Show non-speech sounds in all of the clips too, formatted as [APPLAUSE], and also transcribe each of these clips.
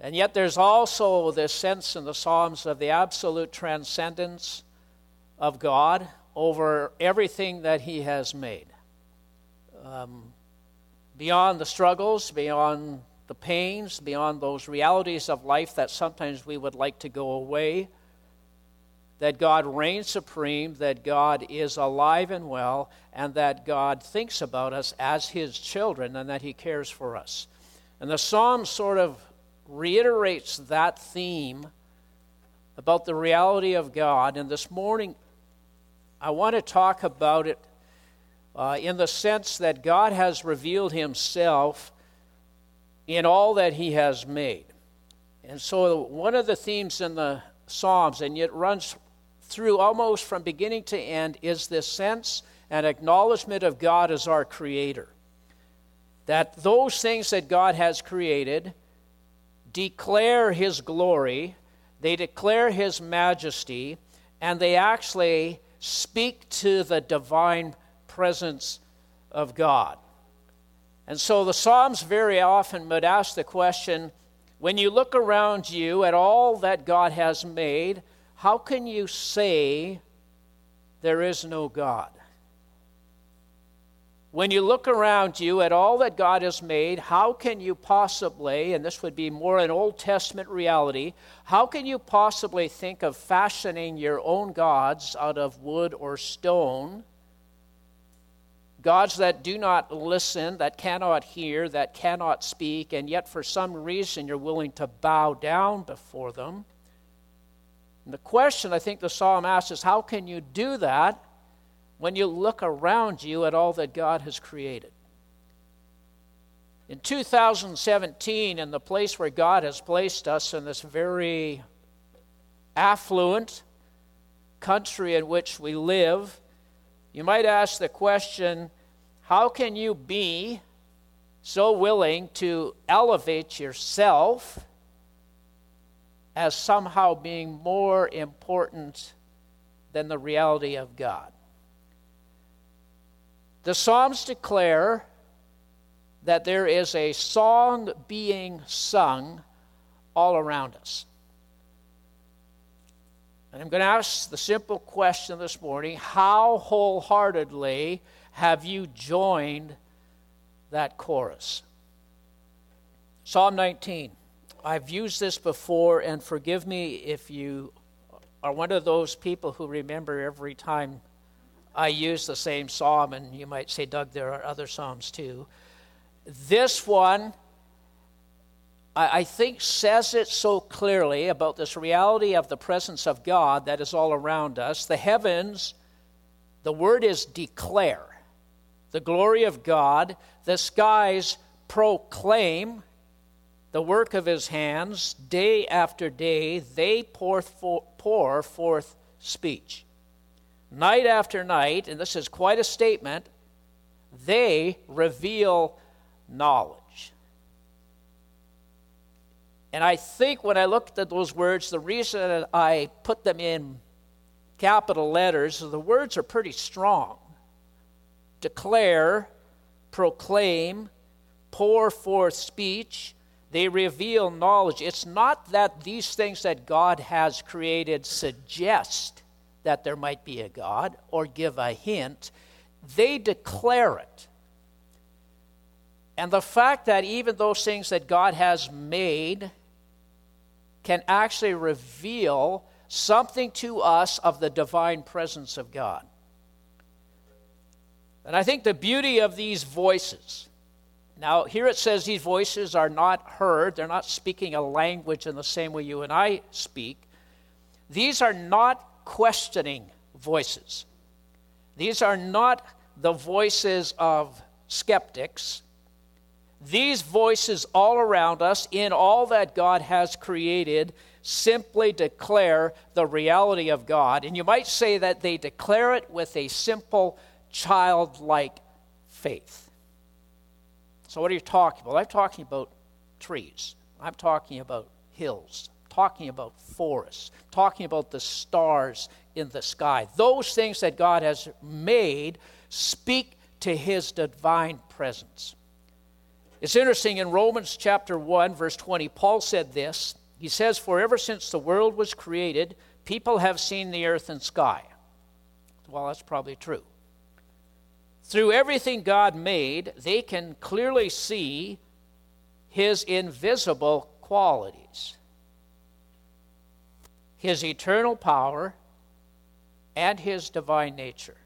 And yet, there's also this sense in the Psalms of the absolute transcendence of God over everything that He has made. Um, beyond the struggles, beyond the pains, beyond those realities of life that sometimes we would like to go away, that God reigns supreme, that God is alive and well, and that God thinks about us as His children and that He cares for us. And the Psalms sort of reiterates that theme about the reality of God. And this morning, I want to talk about it uh, in the sense that God has revealed Himself in all that He has made. And so, one of the themes in the Psalms, and it runs through almost from beginning to end, is this sense and acknowledgement of God as our Creator. That those things that God has created, declare his glory, they declare his majesty, and they actually speak to the divine presence of God. And so the Psalms very often would ask the question when you look around you at all that God has made, how can you say there is no God? When you look around you at all that God has made, how can you possibly, and this would be more an Old Testament reality, how can you possibly think of fashioning your own gods out of wood or stone? Gods that do not listen, that cannot hear, that cannot speak, and yet for some reason you're willing to bow down before them. And the question I think the psalm asks is how can you do that when you look around you at all that God has created. In 2017, in the place where God has placed us in this very affluent country in which we live, you might ask the question how can you be so willing to elevate yourself as somehow being more important than the reality of God? The Psalms declare that there is a song being sung all around us. And I'm going to ask the simple question this morning how wholeheartedly have you joined that chorus? Psalm 19. I've used this before, and forgive me if you are one of those people who remember every time I use the same psalm, and you might say, Doug, there are other psalms too. This one, I, I think, says it so clearly about this reality of the presence of God that is all around us. The heavens, the word is declare the glory of God. The skies proclaim the work of his hands. Day after day, they pour, for, pour forth speech night after night, and this is quite a statement, they reveal knowledge. And I think when I looked at those words, the reason that I put them in capital letters the words are pretty strong. Declare, proclaim, pour forth speech, they reveal knowledge. It's not that these things that God has created suggest that there might be a God or give a hint, they declare it. And the fact that even those things that God has made can actually reveal something to us of the divine presence of God. And I think the beauty of these voices. Now, here it says these voices are not heard, they're not speaking a language in the same way you and I speak. These are not questioning voices. These are not the voices of skeptics. These voices all around us, in all that God has created, simply declare the reality of God. And you might say that they declare it with a simple, childlike faith. So, what are you talking about? I'm talking about trees, I'm talking about hills, talking about forests, talking about the stars in the sky. Those things that God has made speak to his divine presence. It's interesting in Romans chapter 1, verse 20, Paul said this. He says, For ever since the world was created, people have seen the earth and sky. Well, that's probably true. Through everything God made, they can clearly see his invisible qualities his eternal power and his divine nature.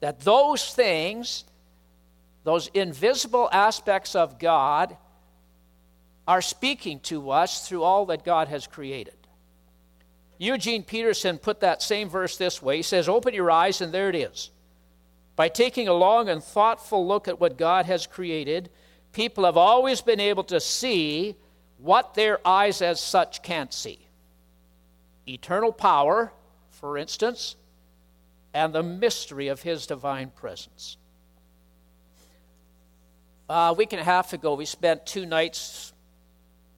That those things, those invisible aspects of God, are speaking to us through all that God has created. Eugene Peterson put that same verse this way. He says, Open your eyes, and there it is. By taking a long and thoughtful look at what God has created, people have always been able to see what their eyes as such can't see eternal power, for instance, and the mystery of His divine presence. A week and a half ago, we spent two nights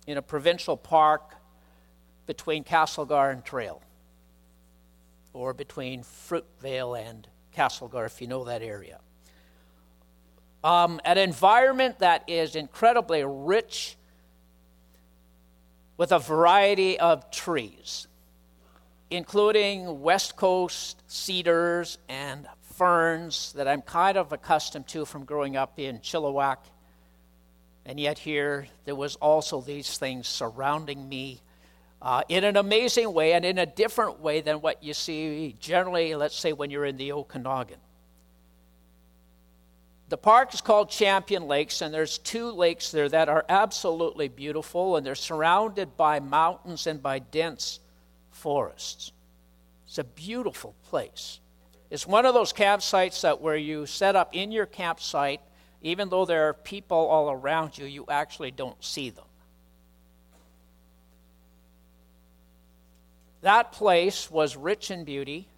in a provincial park between Castlegar and Trail, or between Fruitvale and Castlegar, if you know that area. Um, an environment that is incredibly rich with a variety of trees, including West Coast cedars and ferns that I'm kind of accustomed to from growing up in Chilliwack. And yet, here, there was also these things surrounding me uh, in an amazing way and in a different way than what you see generally, let's say, when you're in the Okanagan. The park is called Champion Lakes, and there's two lakes there that are absolutely beautiful, and they're surrounded by mountains and by dense forests. It's a beautiful place. It's one of those campsites that where you set up in your campsite, even though there are people all around you, you actually don't see them. That place was rich in beauty.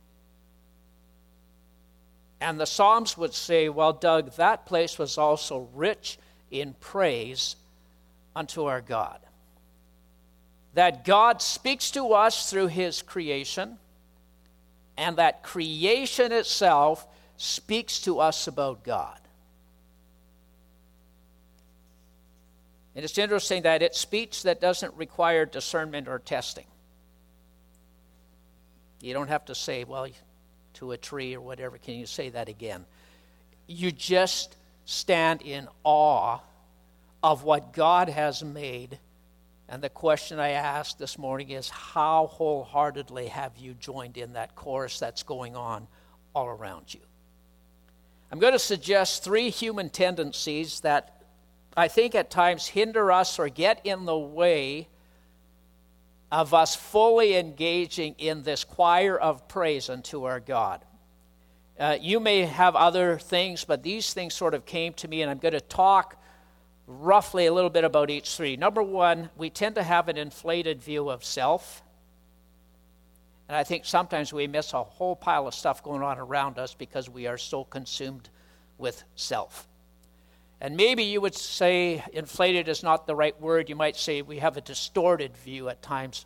And the Psalms would say, well, Doug, that place was also rich in praise unto our God. That God speaks to us through his creation, and that creation itself speaks to us about God. And it's interesting that it's speech that doesn't require discernment or testing. You don't have to say, well, to a tree or whatever. Can you say that again? You just stand in awe of what God has made. And the question I asked this morning is how wholeheartedly have you joined in that chorus that's going on all around you? I'm going to suggest three human tendencies that I think at times hinder us or get in the way of us fully engaging in this choir of praise unto our God. Uh, you may have other things, but these things sort of came to me, and I'm going to talk roughly a little bit about each three. Number one, we tend to have an inflated view of self. And I think sometimes we miss a whole pile of stuff going on around us because we are so consumed with self. And maybe you would say inflated is not the right word. You might say we have a distorted view at times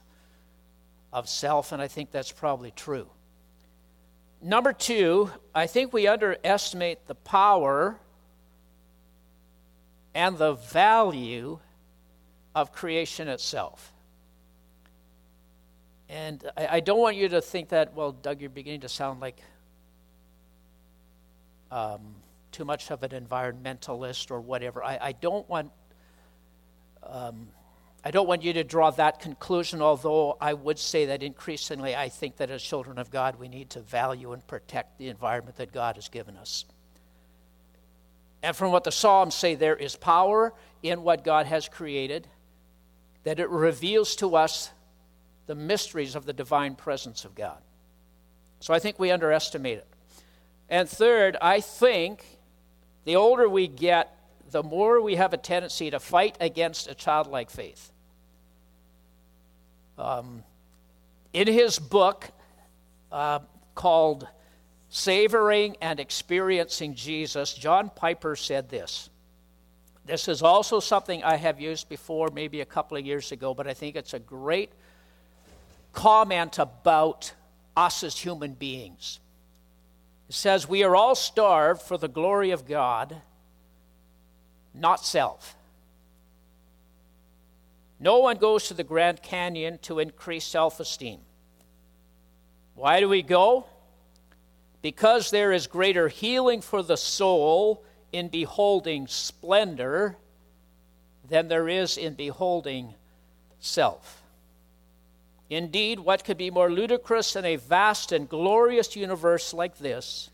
of self, and I think that's probably true. Number two, I think we underestimate the power and the value of creation itself. And I, I, don't want you to think that, well, Doug, you're beginning to sound like um, too much of an environmentalist or whatever. I, I don't want. Um, I don't want you to draw that conclusion, although I would say that increasingly I think that as children of God, we need to value and protect the environment that God has given us. And from what the Psalms say, there is power in what God has created, that it reveals to us the mysteries of the divine presence of God. So I think we underestimate it. And third, I think the older we get, the more we have a tendency to fight against a childlike faith. Um, in his book uh, called Savoring and Experiencing Jesus, John Piper said this. This is also something I have used before, maybe a couple of years ago, but I think it's a great comment about us as human beings. It says, We are all starved for the glory of God not self. No one goes to the Grand Canyon to increase self esteem. Why do we go? Because there is greater healing for the soul in beholding splendor than there is in beholding self. Indeed, what could be more ludicrous in a vast and glorious universe like this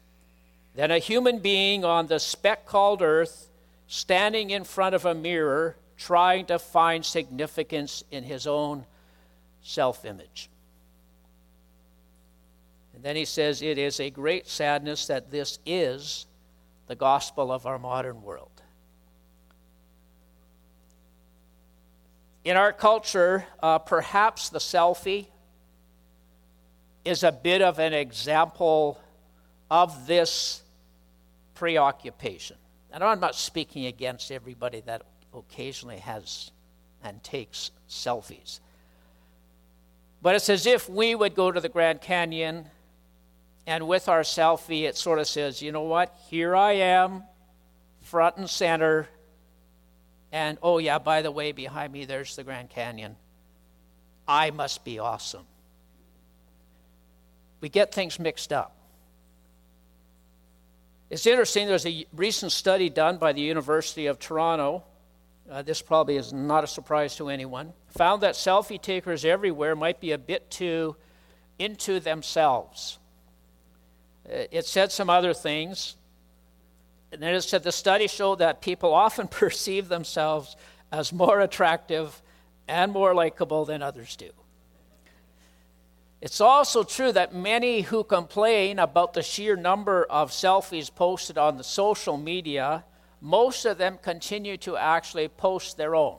than a human being on the speck called earth standing in front of a mirror trying to find significance in his own self image? And then he says, It is a great sadness that this is the gospel of our modern world. In our culture, uh, perhaps the selfie is a bit of an example of this preoccupation. And I'm not speaking against everybody that occasionally has and takes selfies. But it's as if we would go to the Grand Canyon and with our selfie, it sort of says, you know what? Here I am, front and center, and oh, yeah, by the way, behind me, there's the Grand Canyon. I must be awesome. We get things mixed up. It's interesting, there's a recent study done by the University of Toronto. Uh, this probably is not a surprise to anyone. Found that selfie takers everywhere might be a bit too into themselves. It said some other things. And then it said the study showed that people often [LAUGHS] perceive themselves as more attractive and more likable than others do. It's also true that many who complain about the sheer number of selfies posted on the social media, most of them continue to actually post their own.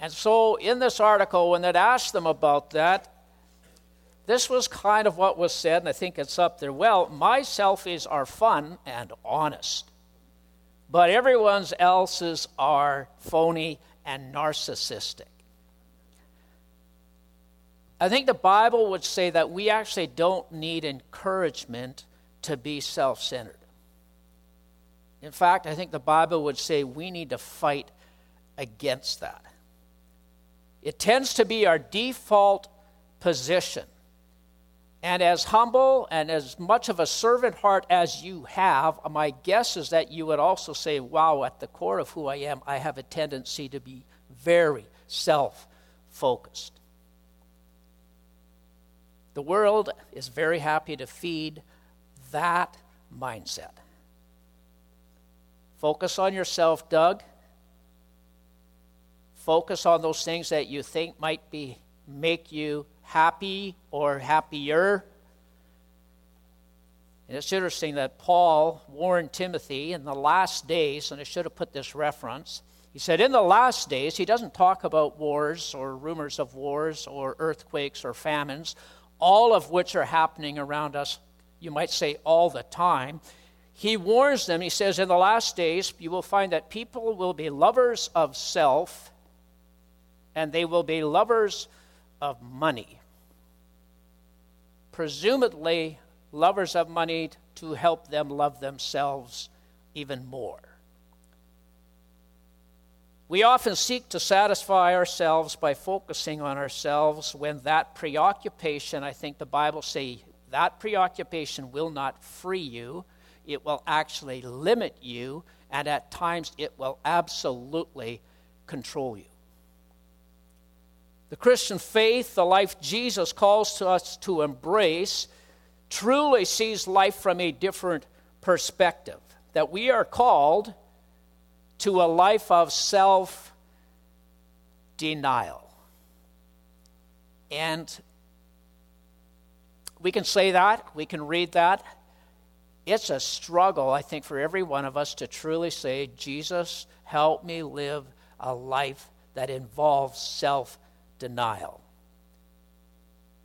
And so, in this article, when it asked them about that, this was kind of what was said, and I think it's up there. Well, my selfies are fun and honest, but everyone else's are phony and narcissistic. I think the Bible would say that we actually don't need encouragement to be self centered. In fact, I think the Bible would say we need to fight against that. It tends to be our default position and as humble and as much of a servant heart as you have, my guess is that you would also say, Wow, at the core of who I am, I have a tendency to be very self focused. The world is very happy to feed that mindset. Focus on yourself, Doug. Focus on those things that you think might be make you happy or happier. And it's interesting that Paul warned Timothy in the last days, and I should have put this reference. He said, in the last days, he doesn't talk about wars or rumors of wars or earthquakes or famines, all of which are happening around us, you might say all the time. He warns them, he says, in the last days, you will find that people will be lovers of self and they will be lovers of money presumably lovers of money to help them love themselves even more. We often seek to satisfy ourselves by focusing on ourselves when that preoccupation, I think the Bible say that preoccupation will not free you. It will actually limit you, and at times it will absolutely control you. The Christian faith, the life Jesus calls to us to embrace, truly sees life from a different perspective. That we are called to a life of self denial. And we can say that, we can read that. It's a struggle, I think, for every one of us to truly say, Jesus, help me live a life that involves self denial.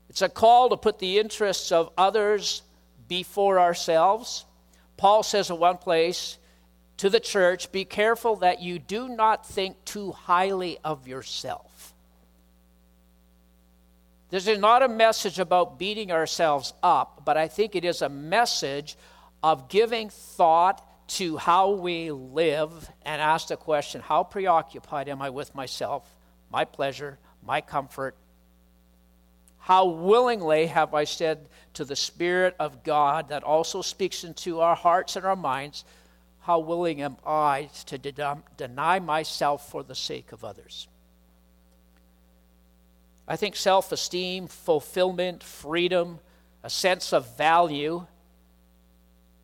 It's a call to put the interests of others before ourselves. Paul says in one place to the church be careful that you do not think too highly of yourself. This is not a message about beating ourselves up, but I think it is a message of giving thought to how we live and ask the question how preoccupied am I with myself, my pleasure, my comfort? How willingly have I said to the Spirit of God that also speaks into our hearts and our minds, how willing am I to deny myself for the sake of others? I think self esteem, fulfillment, freedom, a sense of value,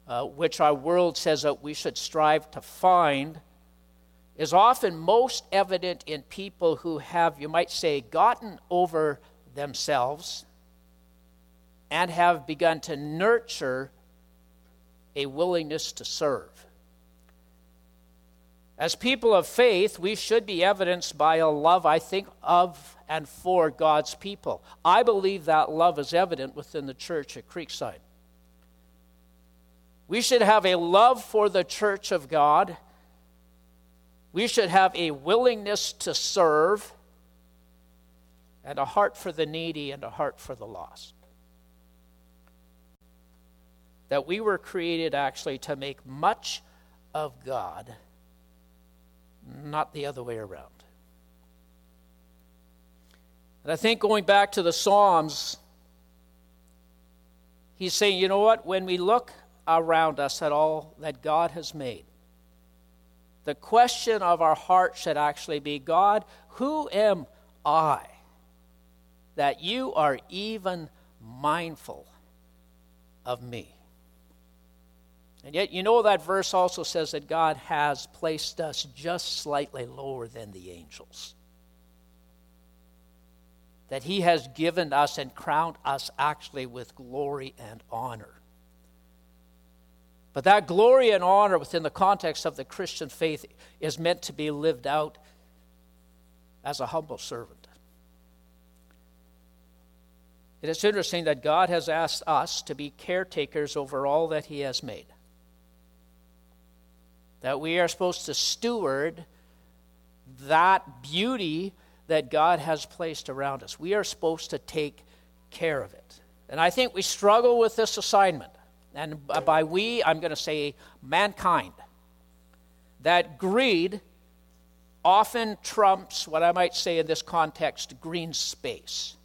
uh, which our world says that we should strive to find, is often most evident in people who have, you might say, gotten over themselves and have begun to nurture a willingness to serve. As people of faith, we should be evidenced by a love, I think, of and for God's people. I believe that love is evident within the church at Creekside. We should have a love for the church of God. We should have a willingness to serve and a heart for the needy and a heart for the lost. That we were created actually to make much of God not the other way around. And I think going back to the Psalms, he's saying, you know what? When we look around us at all that God has made, the question of our heart should actually be God, who am I that you are even mindful of me? And yet, you know, that verse also says that God has placed us just slightly lower than the angels. That He has given us and crowned us actually with glory and honor. But that glory and honor within the context of the Christian faith is meant to be lived out as a humble servant. It is interesting that God has asked us to be caretakers over all that He has made that we are supposed to steward that beauty that God has placed around us. We are supposed to take care of it. And I think we struggle with this assignment. And by we, I'm going to say mankind. That greed often trumps what I might say in this context green space.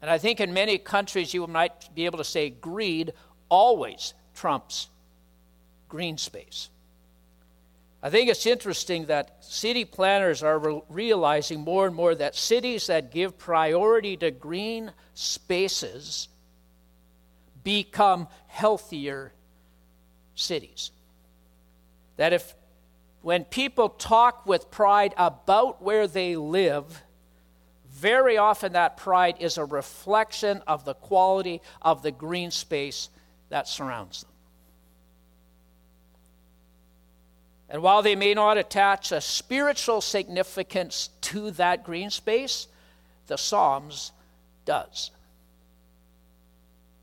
And I think in many countries you might be able to say greed always trumps green space. I think it's interesting that city planners are re- realizing more and more that cities that give priority to green spaces become healthier cities. That if when people talk with pride about where they live, very often that pride is a reflection of the quality of the green space that surrounds them. And while they may not attach a spiritual significance to that green space, the Psalms does.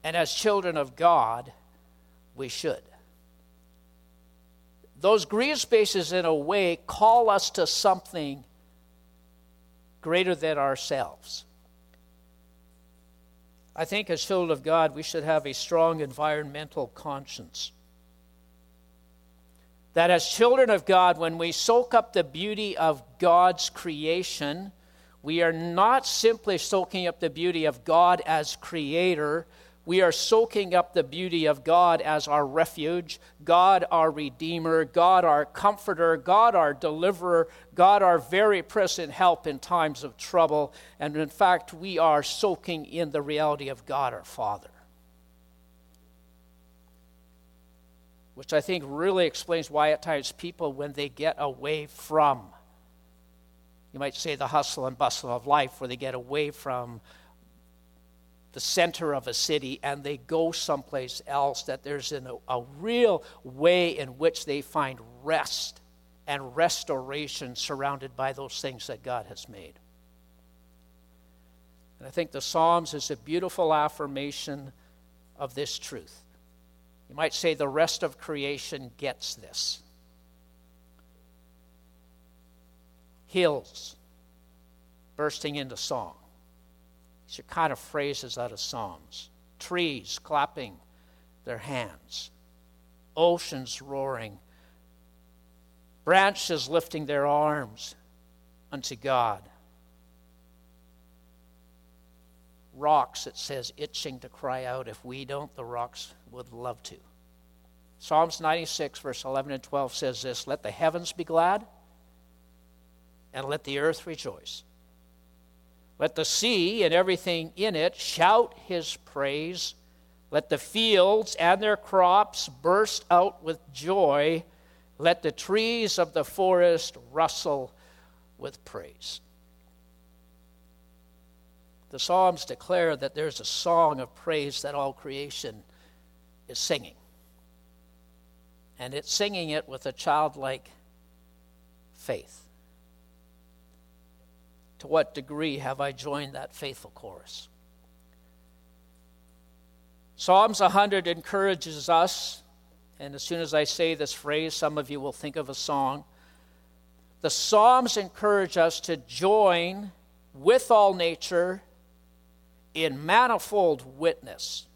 And as children of God, we should. Those green spaces, in a way, call us to something greater than ourselves. I think, as children of God, we should have a strong environmental conscience that as children of God, when we soak up the beauty of God's creation, we are not simply soaking up the beauty of God as creator, we are soaking up the beauty of God as our refuge, God our Redeemer, God our Comforter, God our Deliverer, God our very present help in times of trouble. And in fact, we are soaking in the reality of God our Father. which I think really explains why at times people, when they get away from, you might say, the hustle and bustle of life, where they get away from the center of a city and they go someplace else, that there's an, a real way in which they find rest and restoration surrounded by those things that God has made. And I think the Psalms is a beautiful affirmation of this truth. You might say the rest of creation gets this. Hills bursting into song. These are kind of phrases out of Psalms. Trees clapping their hands. oceans roaring, branches lifting their arms unto God. Rocks, it says, itching to cry out. If we don't, the rocks would love to. Psalms 96, verse 11 and 12 says this Let the heavens be glad, and let the earth rejoice. Let the sea and everything in it shout his praise. Let the fields and their crops burst out with joy. Let the trees of the forest rustle with praise. The Psalms declare that there's a song of praise that all creation is singing. And it's singing it with a childlike faith. To what degree have I joined that faithful chorus? Psalms 100 encourages us, and as soon as I say this phrase, some of you will think of a song. The Psalms encourage us to join with all nature in manifold witness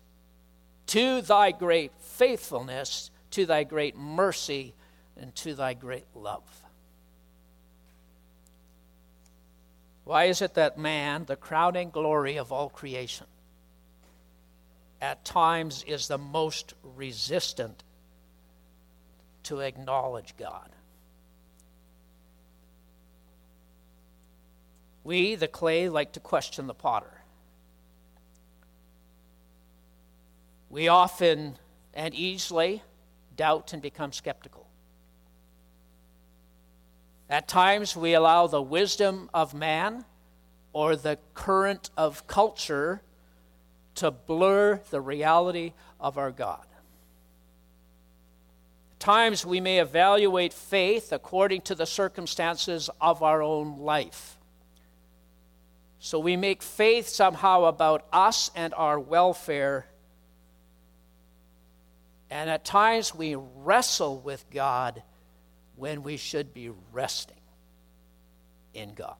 to thy great faithfulness, to thy great mercy, and to thy great love. Why is it that man, the crowning glory of all creation, at times is the most resistant to acknowledge God? We, the clay, like to question the potter. We often and easily doubt and become skeptical. At times, we allow the wisdom of man or the current of culture to blur the reality of our God. At times, we may evaluate faith according to the circumstances of our own life. So we make faith somehow about us and our welfare and at times we wrestle with God when we should be resting in God.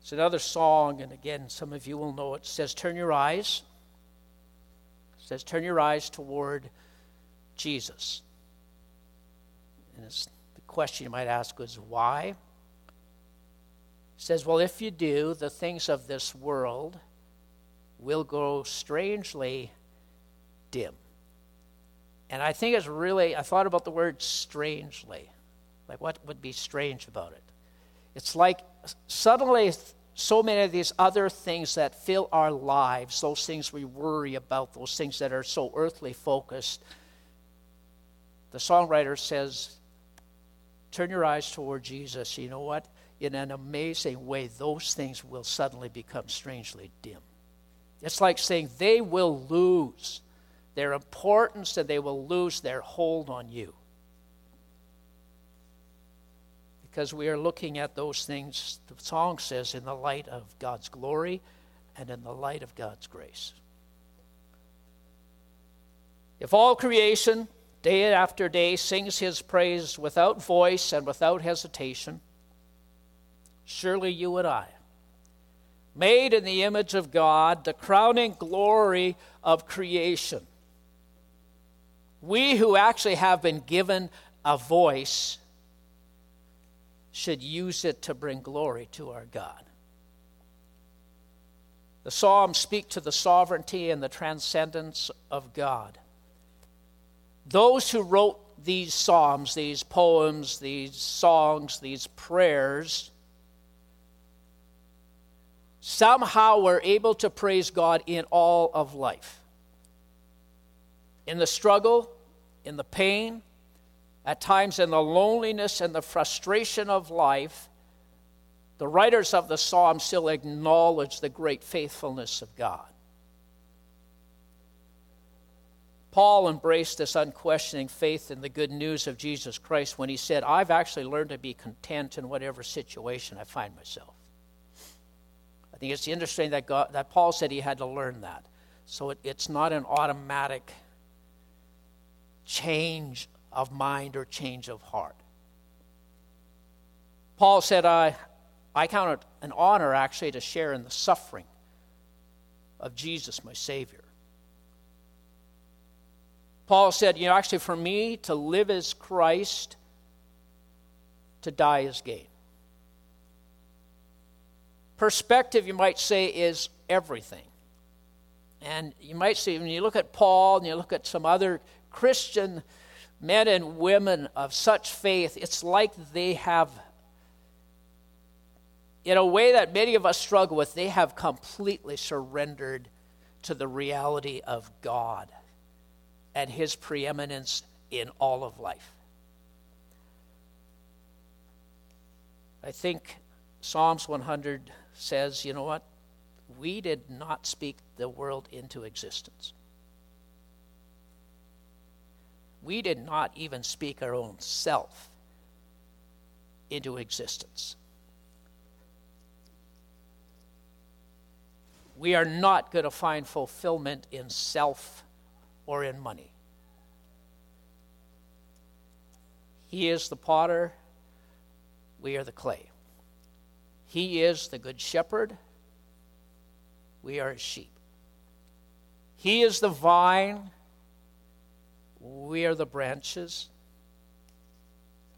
It's another song, and again, some of you will know it. it says, Turn your eyes. It says, Turn your eyes toward Jesus. And the question you might ask is, Why? It says, Well, if you do, the things of this world will grow strangely dim. And I think it's really, I thought about the word strangely. Like, what would be strange about it? It's like suddenly so many of these other things that fill our lives, those things we worry about, those things that are so earthly focused, the songwriter says, Turn your eyes toward Jesus. You know what? In an amazing way, those things will suddenly become strangely dim. It's like saying they will lose their importance and they will lose their hold on you. Because we are looking at those things, the song says, in the light of God's glory and in the light of God's grace. If all creation, day after day, sings his praise without voice and without hesitation, surely you and I made in the image of God, the crowning glory of creation. We who actually have been given a voice should use it to bring glory to our God. The Psalms speak to the sovereignty and the transcendence of God. Those who wrote these Psalms, these poems, these songs, these prayers, somehow we're able to praise God in all of life. In the struggle, in the pain, at times in the loneliness and the frustration of life, the writers of the psalm still acknowledge the great faithfulness of God. Paul embraced this unquestioning faith in the good news of Jesus Christ when he said, I've actually learned to be content in whatever situation I find myself I think it's interesting that, God, that Paul said he had to learn that. So it, it's not an automatic change of mind or change of heart. Paul said, I, I count it an honor actually to share in the suffering of Jesus, my Savior. Paul said, you know, actually, for me to live as Christ, to die is gain. Perspective, you might say, is everything. And you might see, when you look at Paul and you look at some other Christian men and women of such faith, it's like they have, in a way that many of us struggle with, they have completely surrendered to the reality of God and His preeminence in all of life. I think Psalms 100 says, you know what? We did not speak the world into existence. We did not even speak our own self into existence. We are not going to find fulfillment in self or in money. He is the potter, we are the clay. He is the good shepherd, we are his sheep. He is the vine, we are the branches.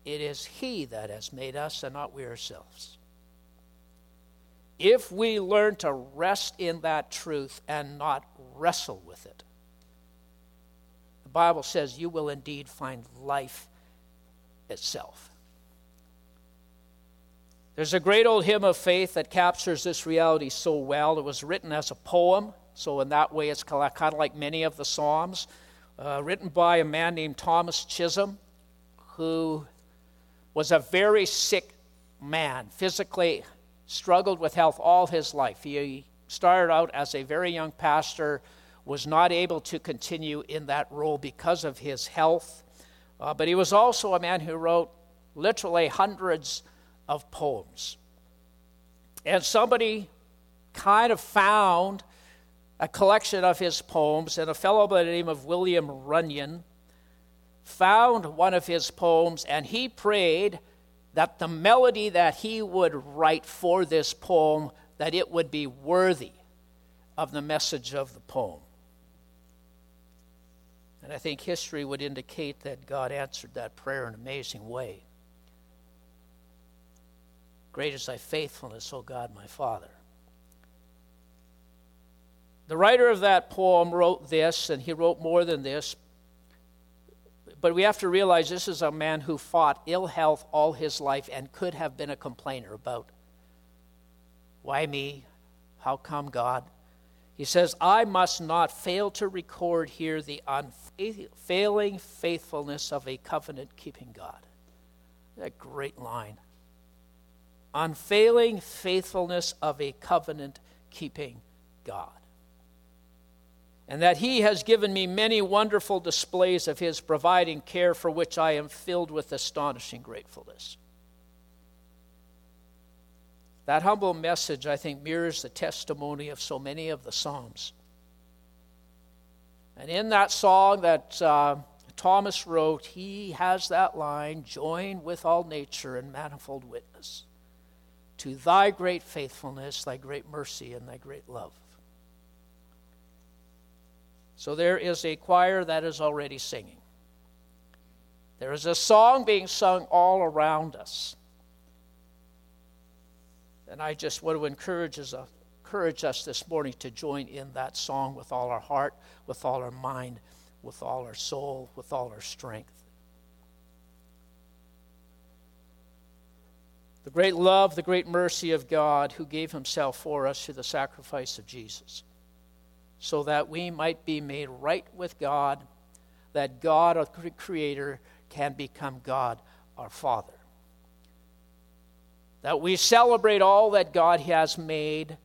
It is He that has made us and not we ourselves. If we learn to rest in that truth and not wrestle with it, the Bible says you will indeed find life itself. There's a great old hymn of faith that captures this reality so well. It was written as a poem, so in that way it's kind of like many of the Psalms uh, written by a man named Thomas Chisholm, who was a very sick man, physically struggled with health all his life. He started out as a very young pastor, was not able to continue in that role because of his health. Uh, but he was also a man who wrote literally hundreds of poems. And somebody kind of found a collection of his poems, and a fellow by the name of William Runyan found one of his poems, and he prayed that the melody that he would write for this poem that it would be worthy of the message of the poem. And I think history would indicate that God answered that prayer in an amazing way. Great is thy faithfulness, O God, my Father. The writer of that poem wrote this, and he wrote more than this. But we have to realize this is a man who fought ill health all his life and could have been a complainer about why me? How come God? He says, I must not fail to record here the unfailing faithfulness of a covenant keeping God. That great line. Unfailing faithfulness of a covenant keeping God and that He has given me many wonderful displays of His providing care for which I am filled with astonishing gratefulness. That humble message, I think, mirrors the testimony of so many of the Psalms. And in that song that uh, Thomas wrote, he has that line join with all nature in manifold witness to thy great faithfulness, thy great mercy, and thy great love. So there is a choir that is already singing. There is a song being sung all around us. And I just want to encourage us, encourage us this morning to join in that song with all our heart, with all our mind, with all our soul, with all our strength. The great love, the great mercy of God who gave himself for us through the sacrifice of Jesus so that we might be made right with God, that God, our Creator, can become God, our Father. That we celebrate all that God has made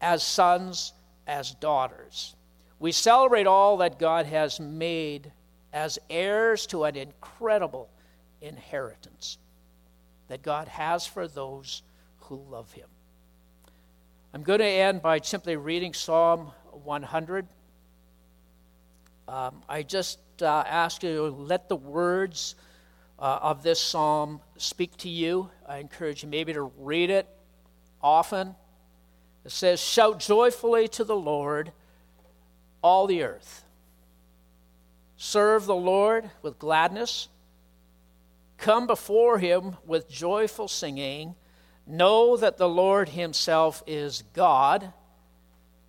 as sons, as daughters. We celebrate all that God has made as heirs to an incredible inheritance that God has for those who love Him. I'm going to end by simply reading Psalm 100. Um, I just uh, ask you to let the words uh, of this psalm speak to you. I encourage you maybe to read it often. It says, Shout joyfully to the Lord, all the earth. Serve the Lord with gladness. Come before him with joyful singing. Know that the Lord himself is God.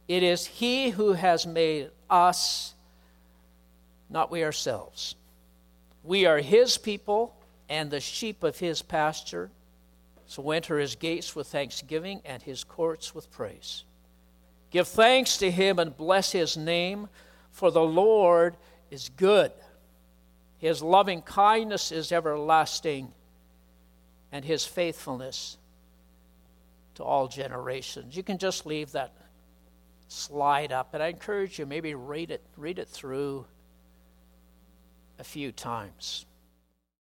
It is he who has made us, not we ourselves. We are his people and the sheep of his pasture. So enter his gates with thanksgiving and his courts with praise. Give thanks to him and bless his name, for the Lord is good. His loving kindness is everlasting, and his faithfulness to all generations. You can just leave that slide up, and I encourage you maybe read it, read it through a few times.